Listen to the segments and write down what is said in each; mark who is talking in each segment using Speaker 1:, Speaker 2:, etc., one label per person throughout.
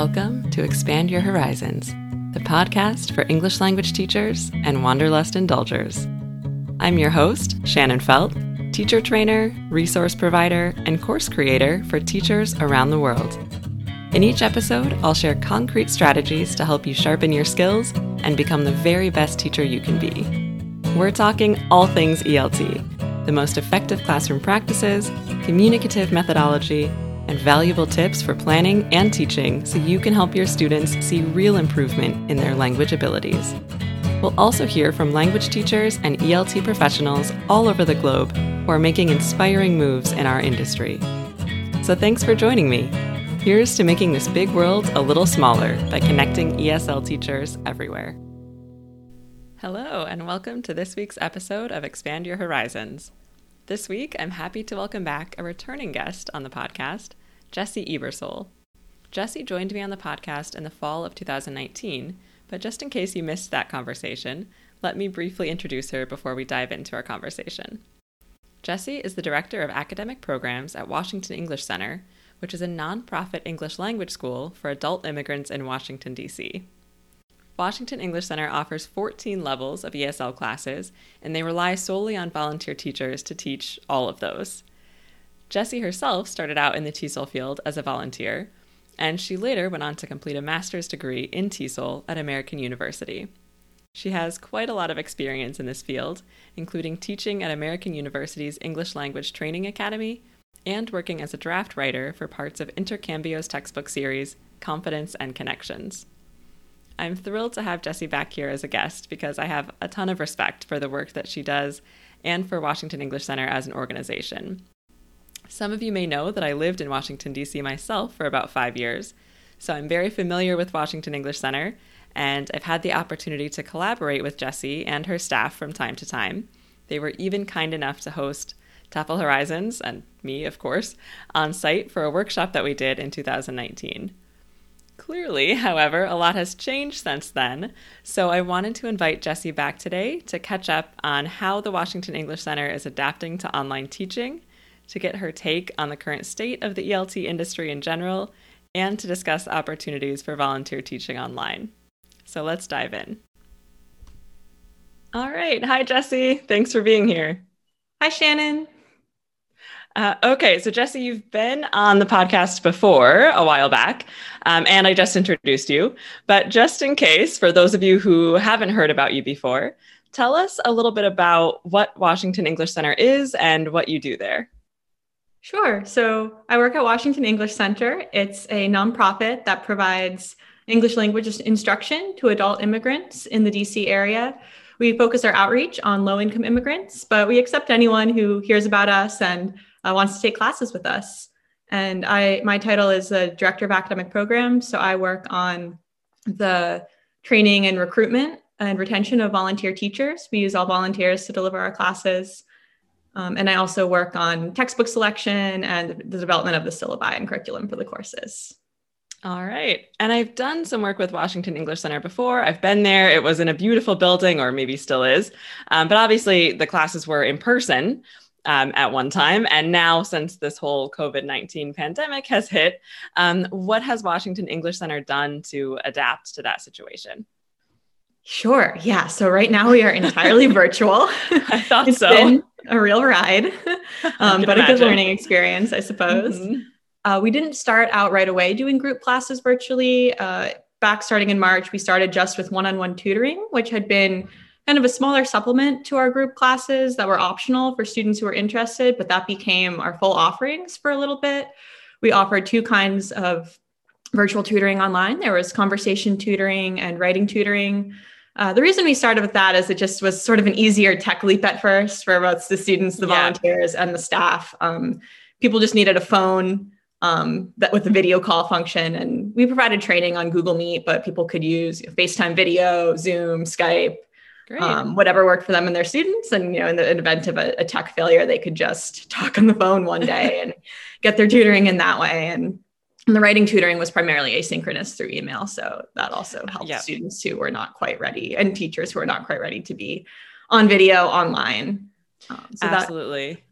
Speaker 1: Welcome to Expand Your Horizons, the podcast for English language teachers and Wanderlust indulgers. I'm your host, Shannon Felt, teacher trainer, resource provider, and course creator for teachers around the world. In each episode, I'll share concrete strategies to help you sharpen your skills and become the very best teacher you can be. We're talking all things ELT, the most effective classroom practices, communicative methodology, and valuable tips for planning and teaching so you can help your students see real improvement in their language abilities. We'll also hear from language teachers and ELT professionals all over the globe who are making inspiring moves in our industry. So thanks for joining me. Here's to making this big world a little smaller by connecting ESL teachers everywhere. Hello, and welcome to this week's episode of Expand Your Horizons. This week, I'm happy to welcome back a returning guest on the podcast, Jessie Ebersole. Jessie joined me on the podcast in the fall of 2019, but just in case you missed that conversation, let me briefly introduce her before we dive into our conversation. Jessie is the Director of Academic Programs at Washington English Center, which is a nonprofit English language school for adult immigrants in Washington, D.C. Washington English Center offers 14 levels of ESL classes, and they rely solely on volunteer teachers to teach all of those. Jessie herself started out in the TESOL field as a volunteer, and she later went on to complete a master's degree in TESOL at American University. She has quite a lot of experience in this field, including teaching at American University's English Language Training Academy and working as a draft writer for parts of Intercambio's textbook series, Confidence and Connections. I'm thrilled to have Jessie back here as a guest because I have a ton of respect for the work that she does and for Washington English Center as an organization. Some of you may know that I lived in Washington, D.C. myself for about five years, so I'm very familiar with Washington English Center, and I've had the opportunity to collaborate with Jessie and her staff from time to time. They were even kind enough to host TEFL Horizons, and me, of course, on site for a workshop that we did in 2019. Clearly, however, a lot has changed since then, so I wanted to invite Jessie back today to catch up on how the Washington English Center is adapting to online teaching, to get her take on the current state of the ELT industry in general, and to discuss opportunities for volunteer teaching online. So let's dive in. All right. Hi, Jessie. Thanks for being here.
Speaker 2: Hi, Shannon.
Speaker 1: Uh, okay, so Jessie, you've been on the podcast before a while back, um, and I just introduced you. But just in case, for those of you who haven't heard about you before, tell us a little bit about what Washington English Center is and what you do there.
Speaker 2: Sure. So I work at Washington English Center. It's a nonprofit that provides English language instruction to adult immigrants in the DC area. We focus our outreach on low income immigrants, but we accept anyone who hears about us and uh, wants to take classes with us. And I, my title is the director of academic programs. So I work on the training and recruitment and retention of volunteer teachers. We use all volunteers to deliver our classes. Um, and I also work on textbook selection and the development of the syllabi and curriculum for the courses.
Speaker 1: All right. And I've done some work with Washington English Center before. I've been there. It was in a beautiful building, or maybe still is. Um, but obviously, the classes were in person um, at one time. And now, since this whole COVID 19 pandemic has hit, um, what has Washington English Center done to adapt to that situation?
Speaker 2: Sure. Yeah. So right now we are entirely virtual.
Speaker 1: I thought
Speaker 2: it's
Speaker 1: so.
Speaker 2: Been a real ride, um, but imagine. a good learning experience, I suppose. Mm-hmm. Uh, we didn't start out right away doing group classes virtually. Uh, back starting in March, we started just with one on one tutoring, which had been kind of a smaller supplement to our group classes that were optional for students who were interested, but that became our full offerings for a little bit. We offered two kinds of virtual tutoring online there was conversation tutoring and writing tutoring. Uh, the reason we started with that is it just was sort of an easier tech leap at first for both the students, the yeah. volunteers, and the staff. Um, people just needed a phone um, that with the video call function, and we provided training on Google Meet, but people could use FaceTime video, Zoom, Skype, um, whatever worked for them and their students. And, you know, in the event of a, a, tech failure, they could just talk on the phone one day and get their tutoring in that way. And, and, the writing tutoring was primarily asynchronous through email. So that also helped yep. students who were not quite ready and teachers who were not quite ready to be on video online.
Speaker 1: Um, so Absolutely. That,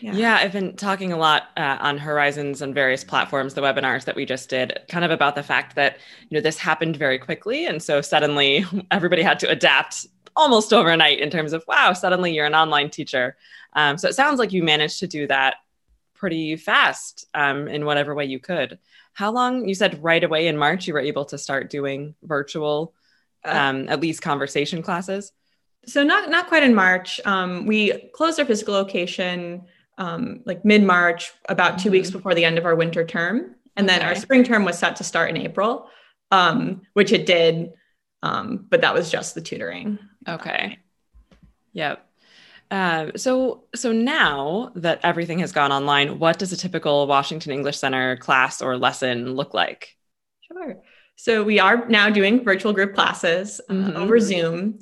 Speaker 1: Yeah. yeah. I've been talking a lot uh, on Horizons and various platforms, the webinars that we just did, kind of about the fact that you know this happened very quickly, and so suddenly everybody had to adapt almost overnight in terms of wow, suddenly you're an online teacher. Um, so it sounds like you managed to do that pretty fast um, in whatever way you could. How long? You said right away in March you were able to start doing virtual, uh, um, at least conversation classes.
Speaker 2: So not not quite in March. Um, we closed our physical location um, like mid March, about 2 mm-hmm. weeks before the end of our winter term. And okay. then our spring term was set to start in April, um, which it did. Um, but that was just the tutoring.
Speaker 1: Okay. Yep. Uh, so so now that everything has gone online, what does a typical Washington English Center class or lesson look like?
Speaker 2: Sure. So we are now doing virtual group classes uh, mm-hmm. over Zoom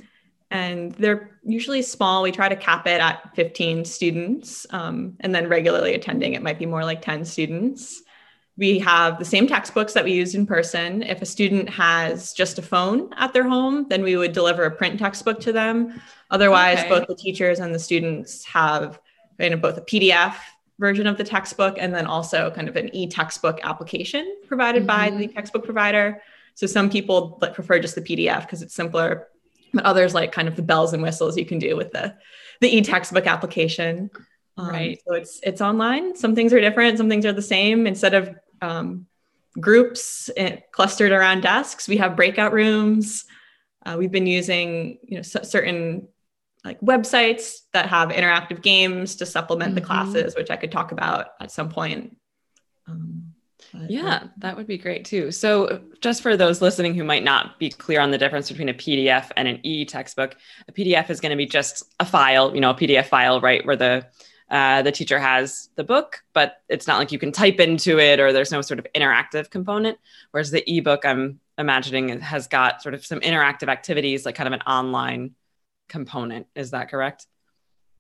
Speaker 2: and they're usually small. We try to cap it at 15 students, um, and then regularly attending, it might be more like 10 students. We have the same textbooks that we used in person. If a student has just a phone at their home, then we would deliver a print textbook to them. Otherwise, okay. both the teachers and the students have you know, both a PDF version of the textbook and then also kind of an e-textbook application provided mm-hmm. by the textbook provider. So some people prefer just the PDF because it's simpler but others like kind of the bells and whistles you can do with the the e-textbook application. Um, right. So it's it's online. Some things are different. Some things are the same. Instead of um, groups eh, clustered around desks, we have breakout rooms. Uh, we've been using you know c- certain like websites that have interactive games to supplement mm-hmm. the classes, which I could talk about at some point. Um,
Speaker 1: but, yeah, that would be great too. So, just for those listening who might not be clear on the difference between a PDF and an e textbook, a PDF is going to be just a file, you know, a PDF file, right, where the uh, the teacher has the book, but it's not like you can type into it or there's no sort of interactive component. Whereas the ebook, I'm imagining, has got sort of some interactive activities, like kind of an online component. Is that correct?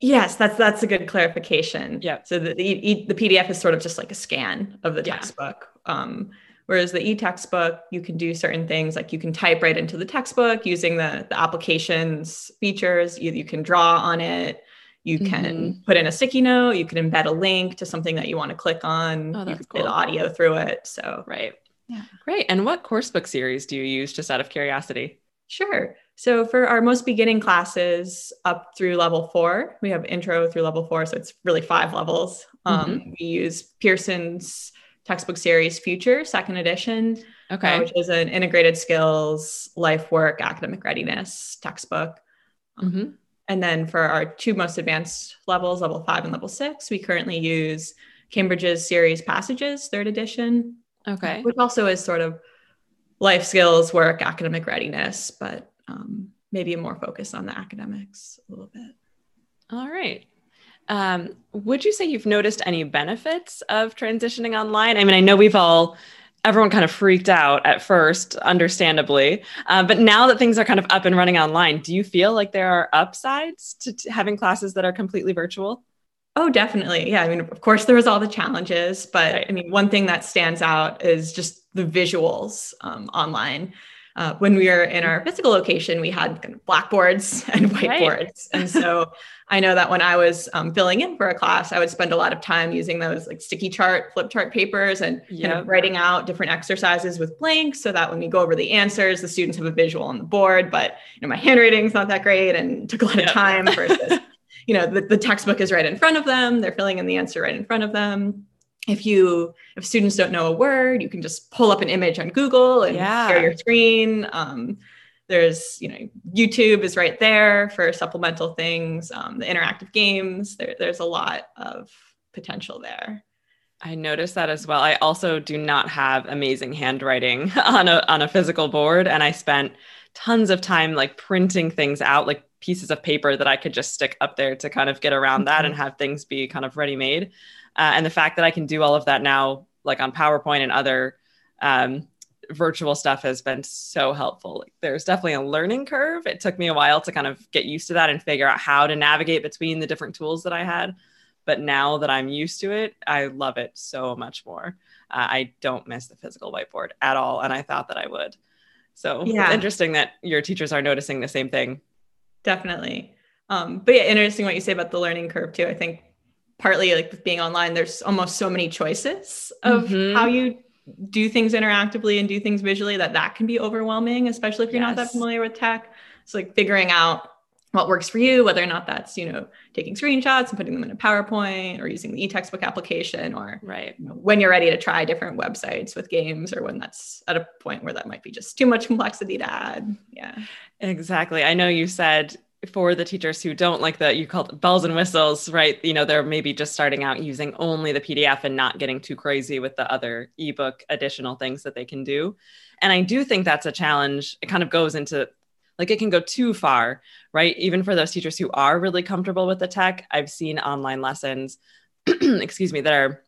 Speaker 2: Yes, that's that's a good clarification. Yeah. So the, the the PDF is sort of just like a scan of the textbook. Yeah. Um, whereas the e-textbook, you can do certain things like you can type right into the textbook using the the applications features. You, you can draw on it. You can mm-hmm. put in a sticky note. You can embed a link to something that you want to click on. Oh, that's you can cool. audio through it. So
Speaker 1: right. Yeah. Great. And what course book series do you use just out of curiosity?
Speaker 2: Sure. So for our most beginning classes up through level four, we have intro through level four. So it's really five levels. Um, mm-hmm. We use Pearson's textbook series Future, second edition, okay. Uh, which is an integrated skills, life work, academic readiness textbook. Um, mm-hmm. And then for our two most advanced levels, level five and level six, we currently use Cambridge's series Passages, third edition.
Speaker 1: Okay.
Speaker 2: Which also is sort of life skills, work, academic readiness, but um, maybe a more focused on the academics a little bit.
Speaker 1: All right. Um, would you say you've noticed any benefits of transitioning online? I mean, I know we've all, everyone kind of freaked out at first, understandably. Uh, but now that things are kind of up and running online, do you feel like there are upsides to t- having classes that are completely virtual?
Speaker 2: Oh, definitely. Yeah. I mean, of course, there was all the challenges, but. I mean, one thing that stands out is just the visuals um, online uh, when we were in our physical location, we had kind of blackboards and whiteboards. Right. and so I know that when I was um, filling in for a class, I would spend a lot of time using those like sticky chart, flip chart papers and yep. kind of writing out different exercises with blanks so that when we go over the answers, the students have a visual on the board. But you know, my handwriting's not that great and took a lot yep. of time versus, you know, the, the textbook is right in front of them. They're filling in the answer right in front of them if you if students don't know a word you can just pull up an image on google and yeah. share your screen um, there's you know youtube is right there for supplemental things um, the interactive games there, there's a lot of potential there
Speaker 1: I noticed that as well. I also do not have amazing handwriting on a on a physical board and I spent tons of time like printing things out like pieces of paper that I could just stick up there to kind of get around that and have things be kind of ready made. Uh, and the fact that I can do all of that now, like on PowerPoint and other um, virtual stuff, has been so helpful. Like, there's definitely a learning curve. It took me a while to kind of get used to that and figure out how to navigate between the different tools that I had. But now that I'm used to it, I love it so much more. Uh, I don't miss the physical whiteboard at all. And I thought that I would. So yeah. it's interesting that your teachers are noticing the same thing.
Speaker 2: Definitely. Um, but yeah, interesting what you say about the learning curve too. I think partly like with being online, there's almost so many choices of mm-hmm. how you do things interactively and do things visually that that can be overwhelming, especially if you're yes. not that familiar with tech. So like figuring out what works for you, whether or not that's, you know, taking screenshots and putting them in a PowerPoint or using the e-textbook application or
Speaker 1: right.
Speaker 2: You know, when you're ready to try different websites with games or when that's at a point where that might be just too much complexity to add. Yeah.
Speaker 1: Exactly. I know you said for the teachers who don't like the you called it bells and whistles, right? You know, they're maybe just starting out using only the PDF and not getting too crazy with the other ebook additional things that they can do. And I do think that's a challenge. It kind of goes into like it can go too far, right? Even for those teachers who are really comfortable with the tech, I've seen online lessons, excuse me, that are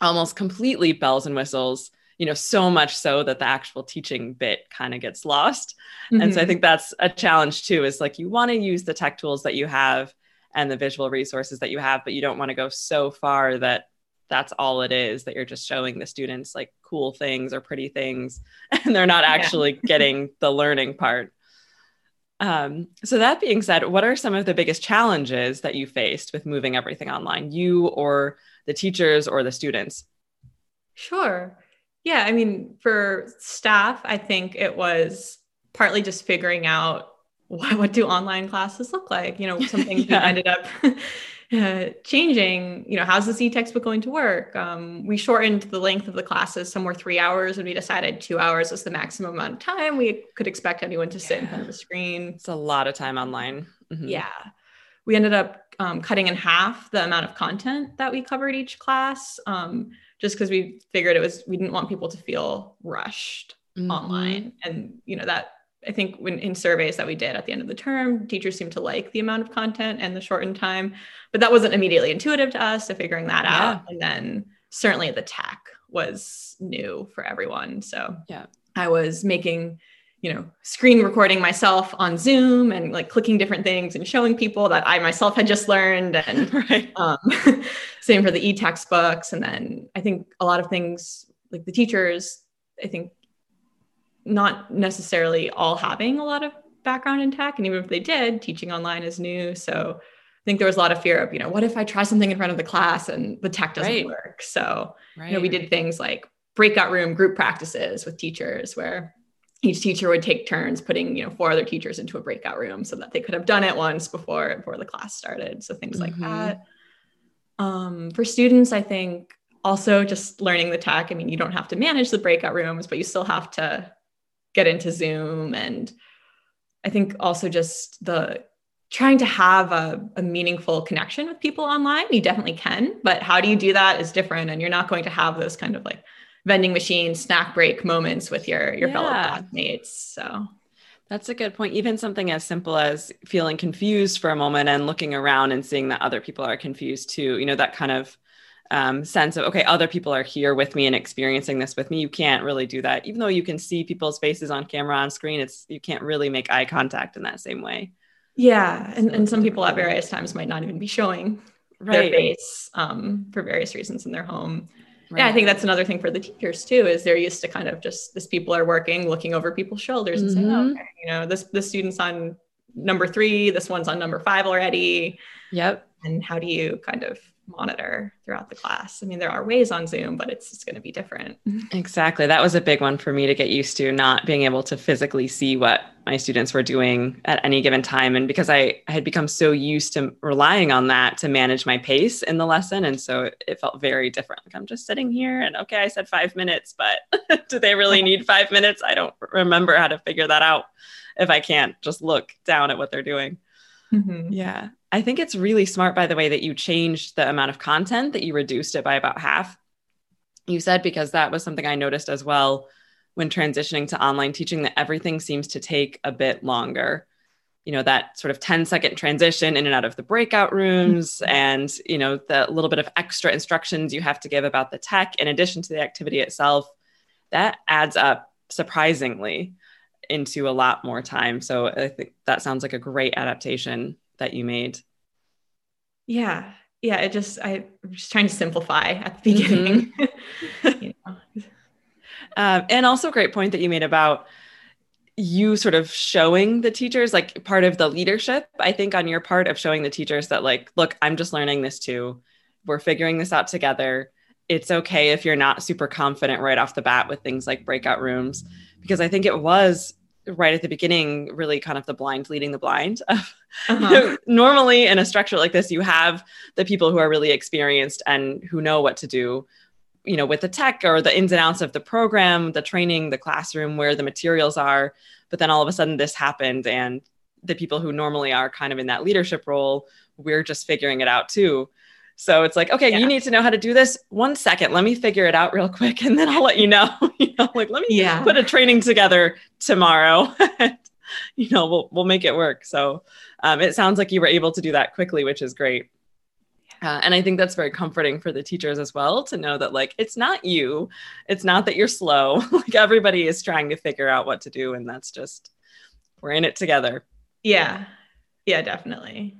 Speaker 1: almost completely bells and whistles, you know, so much so that the actual teaching bit kind of gets lost. Mm-hmm. And so I mm-hmm. think that's a challenge too, is like you want to use the tech tools that you have and the visual resources that you have, but you don't want to go so far that that's all it is that you're just showing the students like cool things or pretty things and they're not actually yeah. getting the learning part um, so that being said, what are some of the biggest challenges that you faced with moving everything online, you or the teachers or the students?
Speaker 2: Sure. Yeah, I mean, for staff, I think it was partly just figuring out what, what do online classes look like. You know, something yeah. ended up uh, changing, you know, how's this e-textbook going to work? Um, we shortened the length of the classes. Some were three hours, and we decided two hours was the maximum amount of time we could expect anyone to sit in front of a screen.
Speaker 1: It's a lot of time online.
Speaker 2: Mm-hmm. Yeah. We ended up um, cutting in half the amount of content that we covered each class, um, just because we figured it was, we didn't want people to feel rushed mm-hmm. online. And, you know, that I think when in surveys that we did at the end of the term, teachers seemed to like the amount of content and the shortened time, but that wasn't immediately intuitive to us to figuring that yeah. out. And then certainly the tech was new for everyone. So
Speaker 1: yeah,
Speaker 2: I was making, you know, screen recording myself on Zoom and like clicking different things and showing people that I myself had just learned. And right. um, same for the e-textbooks. And then I think a lot of things like the teachers, I think not necessarily all having a lot of background in tech. And even if they did, teaching online is new. So I think there was a lot of fear of, you know, what if I try something in front of the class and the tech doesn't right. work? So, right. you know, we did things like breakout room group practices with teachers where each teacher would take turns putting, you know, four other teachers into a breakout room so that they could have done it once before before the class started. So things mm-hmm. like that. Um, for students, I think also just learning the tech. I mean, you don't have to manage the breakout rooms, but you still have to get into Zoom. And I think also just the trying to have a, a, meaningful connection with people online. You definitely can, but how do you do that is different. And you're not going to have those kind of like vending machine snack break moments with your your yeah. fellow classmates. So
Speaker 1: that's a good point. Even something as simple as feeling confused for a moment and looking around and seeing that other people are confused too. You know, that kind of um, sense of okay other people are here with me and experiencing this with me you can't really do that even though you can see people's faces on camera on screen it's you can't really make eye contact in that same way
Speaker 2: yeah and, and some people at various times might not even be showing right. their face um, for various reasons in their home right. yeah i think that's another thing for the teachers too is they're used to kind of just this people are working looking over people's shoulders and mm-hmm. saying oh, okay you know this this student's on number three this one's on number five already
Speaker 1: yep
Speaker 2: and how do you kind of monitor throughout the class. I mean, there are ways on Zoom, but it's, just going to be different.
Speaker 1: Exactly. That was a big one for me to get used to, not being able to physically see what my students were doing at any given time. And because I, I had become so used to relying on that to manage my pace in the lesson. And so it, felt very different. Like I'm just sitting here and okay, I said five minutes, but do they really need five minutes? I don't remember how to figure that out if I can't just look down at what they're doing. Mm-hmm. Yeah. I think it's really smart, by the way, that you changed the amount of content, that you reduced it by about half. You said, because that was something I noticed as well when transitioning to online teaching, that everything seems to take a bit longer. You know, that sort of 10 second transition in and out of the breakout rooms mm-hmm. and, you know, the little bit of extra instructions you have to give about the tech in addition to the activity itself, that adds up surprisingly into a lot more time. So I think that sounds like a great adaptation that you made.
Speaker 2: Yeah. Yeah. It just, I, am just trying to simplify at the beginning. Mm-hmm.
Speaker 1: you know. um, and also, great point that you made about you sort of showing the teachers, like part of the leadership, I think, on your part of showing the teachers that, like, look, I'm just learning this too. we're figuring this out together. It's okay if you're not super confident right off the bat with things like breakout rooms, because I think it was right at the beginning really kind of the blind leading the blind. uh-huh. Normally, in a structure like this, you have the people who are really experienced and who know what to do you know with the tech or the ins and outs of the program the training the classroom where the materials are but then all of a sudden this happened and the people who normally are kind of in that leadership role we're just figuring it out too so it's like okay yeah. you need to know how to do this one second let me figure it out real quick and then i'll let you know you know like let me yeah. put a training together tomorrow you know we'll, we'll make it work so um, it sounds like you were able to do that quickly which is great uh, and I think that's very comforting for the teachers as well to know that, like, it's not you. It's not that you're slow. like, everybody is trying to figure out what to do. And that's just, we're in it together.
Speaker 2: Yeah. Yeah, definitely.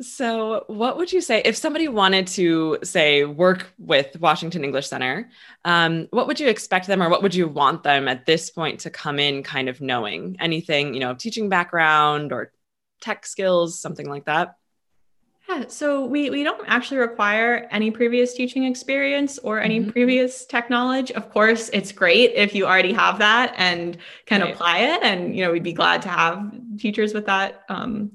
Speaker 1: So, what would you say if somebody wanted to, say, work with Washington English Center? Um, what would you expect them, or what would you want them at this point to come in kind of knowing? Anything, you know, teaching background or tech skills, something like that?
Speaker 2: Yeah, so we, we don't actually require any previous teaching experience or any mm-hmm. previous tech knowledge. Of course, it's great if you already have that and can right. apply it. And, you know, we'd be glad to have teachers with that. Um,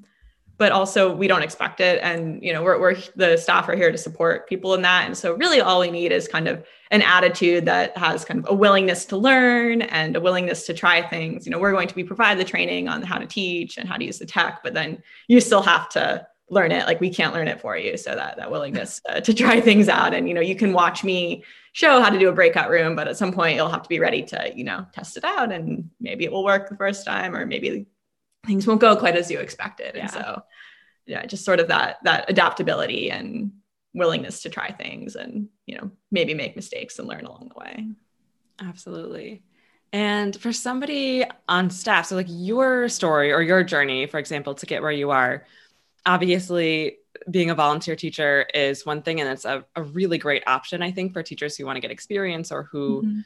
Speaker 2: but also we don't expect it. And, you know, we're, we're the staff are here to support people in that. And so really all we need is kind of an attitude that has kind of a willingness to learn and a willingness to try things. You know, we're going to be provide the training on how to teach and how to use the tech, but then you still have to learn it like we can't learn it for you so that that willingness to try things out and you know you can watch me show how to do a breakout room but at some point you'll have to be ready to you know test it out and maybe it will work the first time or maybe things won't go quite as you expected yeah. and so yeah just sort of that that adaptability and willingness to try things and you know maybe make mistakes and learn along the way
Speaker 1: absolutely and for somebody on staff so like your story or your journey for example to get where you are obviously being a volunteer teacher is one thing and it's a, a really great option i think for teachers who want to get experience or who mm-hmm.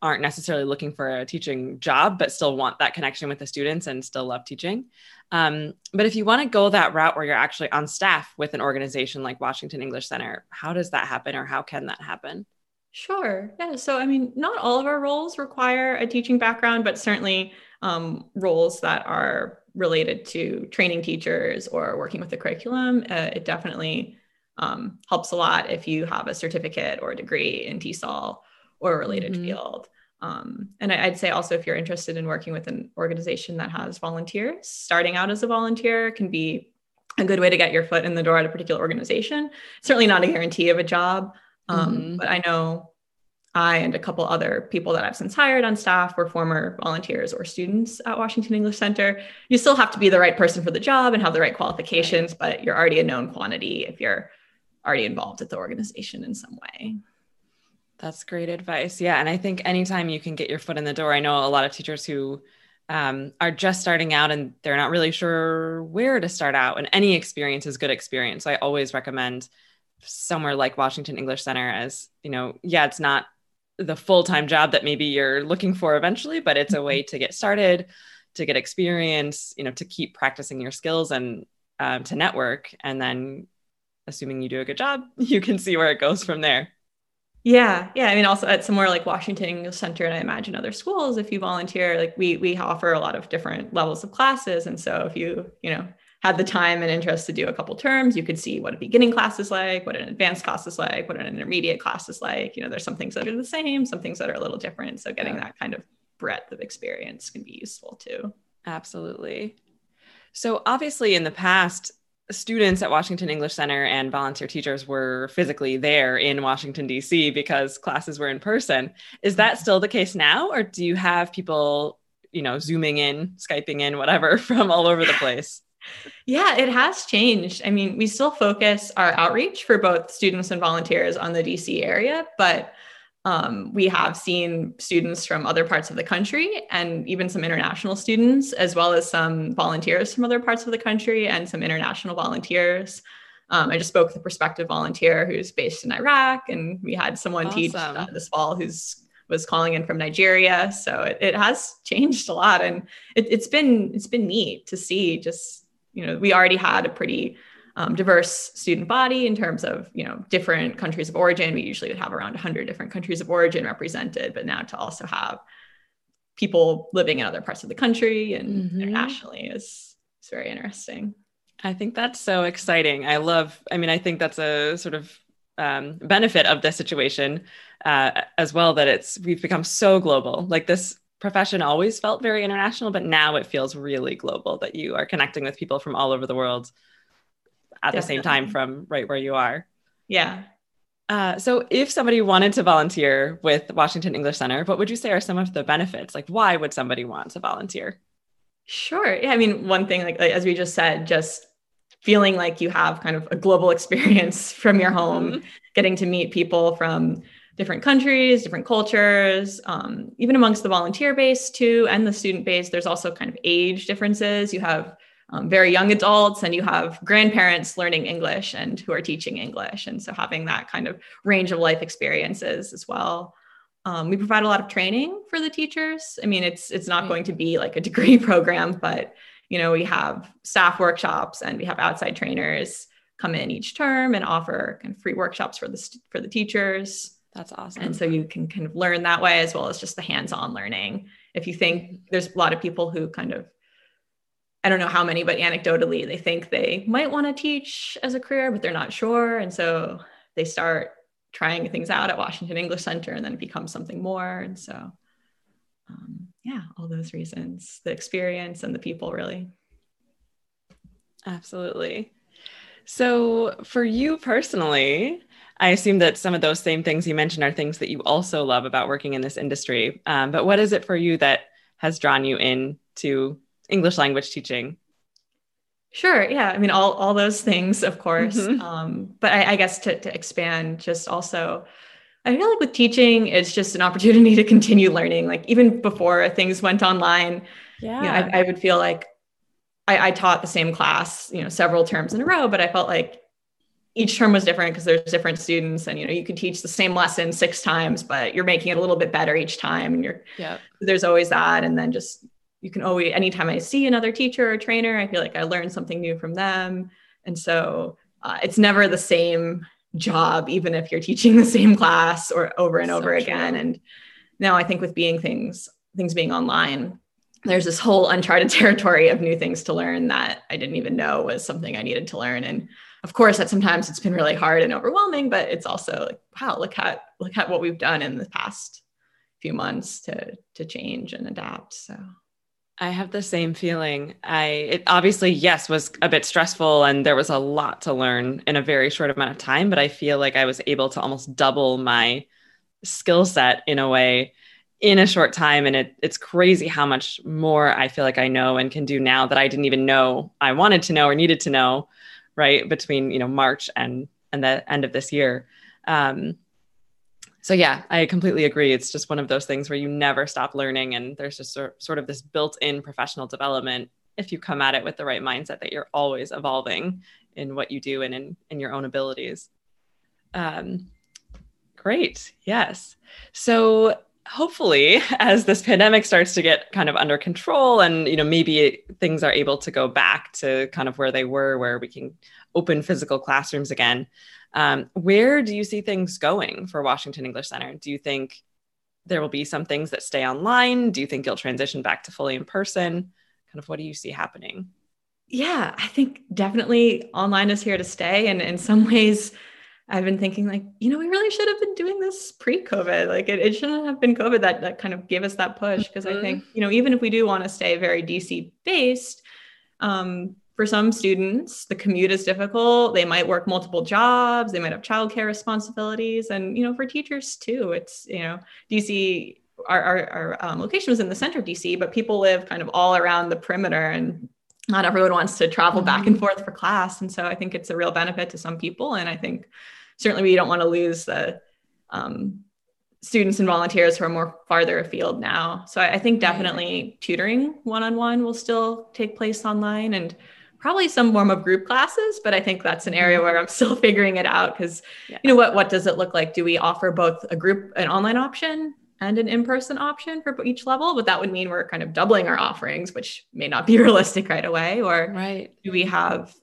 Speaker 1: Aren't necessarily looking for a teaching job but still want that connection with the students and still love teaching um, but if you want to go that route where you're actually on staff with an organization like washington english center how does that happen or how can that happen
Speaker 2: Sure. Yeah. So, I mean, not all of our roles require a teaching background, but certainly um, roles that are related to training teachers or working with the curriculum, uh, it definitely um, helps a lot if you have a certificate or a degree in TESOL or a related mm-hmm. field. Um, and I, would say also if you're interested in working with an organization that has volunteers, starting out as a volunteer can be a good way to get your foot in the door at a particular organization. Certainly not a guarantee of a job, um, mm-hmm. but I know I and a couple other people that I've since hired on staff were former volunteers or students at Washington English Center. You still have to be the right person for the job and have the right qualifications, but you're already a known quantity if you're already involved at the organization in some way.
Speaker 1: That's great advice. Yeah. And I think anytime you can get your foot in the door, I know a lot of teachers who um, are just starting out and they're not really sure where to start out. And any experience is good experience. So I always recommend somewhere like Washington English Center as, you know, yeah, it's not the full-time job that maybe you're looking for eventually but it's a way to get started to get experience you know to keep practicing your skills and um, to network and then assuming you do a good job you can see where it goes from there
Speaker 2: yeah yeah i mean also at somewhere like washington center and i imagine other schools if you volunteer like we we offer a lot of different levels of classes and so if you you know had the time and interest to do a couple terms, you could see what a beginning class is like, what an advanced class is like, what an intermediate class is like. You know, there's some things that are the same, some things that are a little different. So getting yeah. that kind of breadth of experience can be useful too.
Speaker 1: Absolutely. So obviously in the past, students at Washington English Center and volunteer teachers were physically there in Washington, D.C. because classes were in person. Is that mm-hmm. still the case now? Or do you have people, you know, zooming in, Skyping in, whatever, from all over the place?
Speaker 2: Yeah, it has changed. I mean, we still focus our outreach for both students and volunteers on the DC area, but um, we have seen students from other parts of the country and even some international students, as well as some volunteers from other parts of the country and some international volunteers. Um, I just spoke with a prospective volunteer who's based in Iraq, and we had someone awesome. teach uh, this fall who's was calling in from Nigeria. So it, it has changed a lot, and it, it's been it's been neat to see just you know, we already had a pretty um, diverse student body in terms of you know different countries of origin. We usually would have around 100 different countries of origin represented, but now to also have people living in other parts of the country and mm-hmm. internationally is, is very interesting.
Speaker 1: I think that's so exciting. I love, I mean, I think that's a sort of um, benefit of this situation uh, as well that it's, we've become so global. Like this profession always felt very international, but now it feels really global that you are connecting with people from all over the world at Definitely. the same time from right where you are.
Speaker 2: Yeah.
Speaker 1: Uh, so, if somebody wanted to volunteer with Washington English Center, what would you say are some of the benefits? Like, why would somebody want to volunteer?
Speaker 2: Sure. Yeah. I mean, one thing, like, like as we just said, just feeling like you have kind of a global experience from your home, mm-hmm. getting to meet people from different countries, different cultures, um, even amongst the volunteer base too, and the student base. There's also kind of age differences. You have um, very young adults and you have grandparents learning English and who are teaching English. And so having that kind of range of life experiences as well. Um, we provide a lot of training for the teachers. I mean, it's it's not going to be like a degree program, but you know, we have staff workshops and we have outside trainers come in each term and offer kind of free workshops for the for the teachers.
Speaker 1: That's awesome.
Speaker 2: And so you can kind of learn that way as well as just the hands-on learning. If you think there's a lot of people who kind of I don't know how many, but anecdotally, they think they might want to teach as a career, but they're not sure. And so they start trying things out at Washington English Center and then it becomes something more. And so, um, yeah, all those reasons the experience and the people really.
Speaker 1: Absolutely. So, for you personally, I assume that some of those same things you mentioned are things that you also love about working in this industry. Um, but what is it for you that has drawn you in to English language teaching?
Speaker 2: Sure. Yeah. I mean, all, all those things, of course. Mm-hmm. Um, but I, I guess to, to expand, just also, I feel like with teaching, it's just an opportunity to continue learning. Like even before things went online, yeah, you know, I, I, would feel like I, I taught the same class, you know, several terms in a row, but I felt like each term was different because there's different students and you know you could teach the same lesson six times but you're making it a little bit better each time and you're yeah there's always that and then just you can always anytime i see another teacher or trainer i feel like i learn something new from them. And so uh, it's never the same job even if you're teaching the same class or over and so over true. again. And now i think with being things things being online there's this whole uncharted territory of new things to learn that i didn't even know was something i needed to learn. And of course that sometimes it's been really hard and overwhelming but it's also like wow look at look at what we've done in the past few months to to change and adapt. So
Speaker 1: I have the same feeling. I it obviously yes was a bit stressful and there was a lot to learn in a very short amount of time, but I feel like I was able to almost double my skill set in a way in a short time and it, it's crazy how much more I feel like I know and can do now that I didn't even know I wanted to know or needed to know right between you know March and and the end of this year. Um, so yeah i completely agree. It's just one of those things where you never stop learning and there's just sort of this built-in professional development if you come at it with the right mindset that you're always evolving in what you do and in, in your own abilities. Um, great. Yes. So hopefully as this pandemic starts to get kind of under control and you know maybe things are able to go back to kind of where they were where we can open physical classrooms again um, where do you see things going for Washington English Center? Do you think there will be some things that stay online? Do you think you'll transition back to fully in person? Kind of what do you see happening?
Speaker 2: Yeah, I think definitely online is here to stay. And in some ways, I've been thinking like, you know, we really should have been doing this pre-COVID. Like it, it shouldn't have been COVID that, that kind of gave us that push. Because mm-hmm. I think, you know, even if we do want to stay very DC based, um, for some students, the commute is difficult. They might work multiple jobs. They might have childcare responsibilities. And, you know, for teachers too, it's, you know, DC, our, our, our um, location was in the center of DC, but people live kind of all around the perimeter and not everyone wants to travel back and mm-hmm. forth for class. And so I think it's a real benefit to some people. And I think certainly we don't want to lose the um, students and volunteers who are more farther afield now. So I, I think definitely tutoring one-on-one will still take place online. And probably some form of group classes but i think that's an area where i'm still figuring it out because yeah. you know what what does it look like? Do we offer both a group an online option and an in-person option for each level? But that would mean we're kind of doubling our offerings which may not be realistic right away or
Speaker 1: right.
Speaker 2: do we have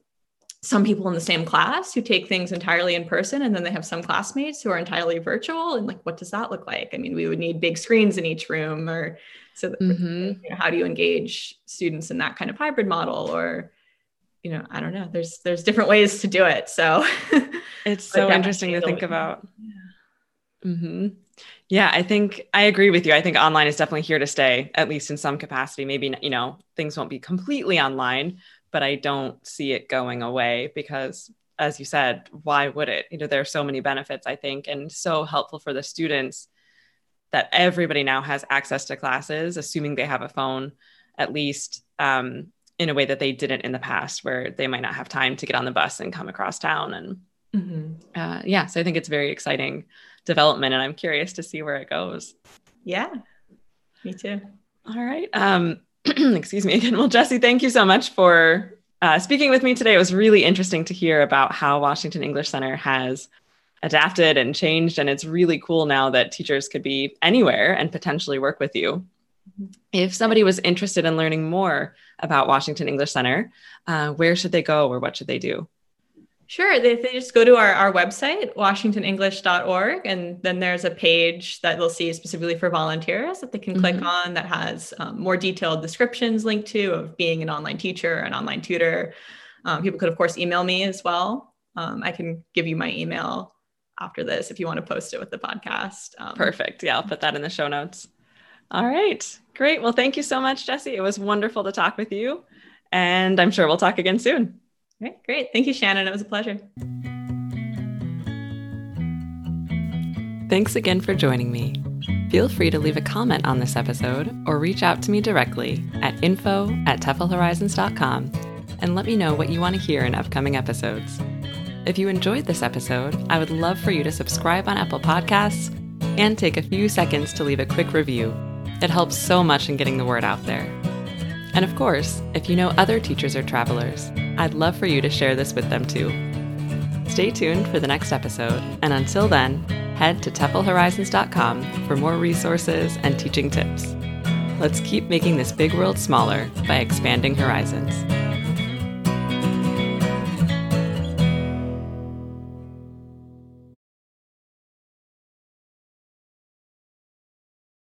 Speaker 2: some people in the same class who take things entirely in person and then they have some classmates who are entirely virtual? And like what does that look like? I mean we would need big screens in each room or so mm-hmm. you know, how do you engage students in that kind of hybrid model or you know i don't know there's there's different ways to do it so
Speaker 1: it's so interesting to think about yeah. Mm-hmm. yeah i think i agree with you i think online is definitely here to stay at least in some capacity maybe you know things won't be completely online but I don't see it going away because as you said, why would it? You know, there are so many benefits, I think, and so helpful for the students that everybody now has access to classes, assuming they have a phone, at least um, in a way that they didn't in the past, where they might not have time to get on the bus and come across town. And mm-hmm. uh, yeah, so I think it's very exciting development, and I'm curious to see where it goes.
Speaker 2: Yeah, me too.
Speaker 1: All right. Um, excuse me again. Well, Jessie, thank you so much for uh, speaking with me today. It was really interesting to hear about how Washington English Center has adapted and changed. And it's really cool now that teachers could be anywhere and potentially work with you. If somebody was interested in learning more about Washington English Center, uh, where should they go or what should they do?
Speaker 2: Sure. They, they just go to our, our website, washingtonenglish.org, and then there's a page that they'll see specifically for volunteers that they can mm-hmm. click on that has um, more detailed descriptions linked to of being an online teacher, an online tutor. Um, people could, of course, email me as well. Um, I can give you my email after this if you want to post it with the podcast.
Speaker 1: Um, Perfect. Yeah, I'll put that in the show notes. All right. Great. Well, thank you so much, Jessie. It was wonderful to talk with you. And I'm sure we'll talk again soon.
Speaker 2: Great. Thank you, Shannon. It was a pleasure.
Speaker 1: Thanks again for joining me. Feel free to leave a comment on this episode or reach out to me directly at info at teflhorizons.com and let me know what you want to hear in upcoming episodes. If you enjoyed this episode, I would love for you to subscribe on Apple Podcasts and take a few seconds to leave a quick review. It helps so much in getting the word out there. And of course, if you know other teachers or travelers, I'd love for you to share this with them too. Stay tuned for the next episode, and until then, head to TEFLHorizons.com for more resources and teaching tips. Let's keep making this big world smaller by expanding horizons.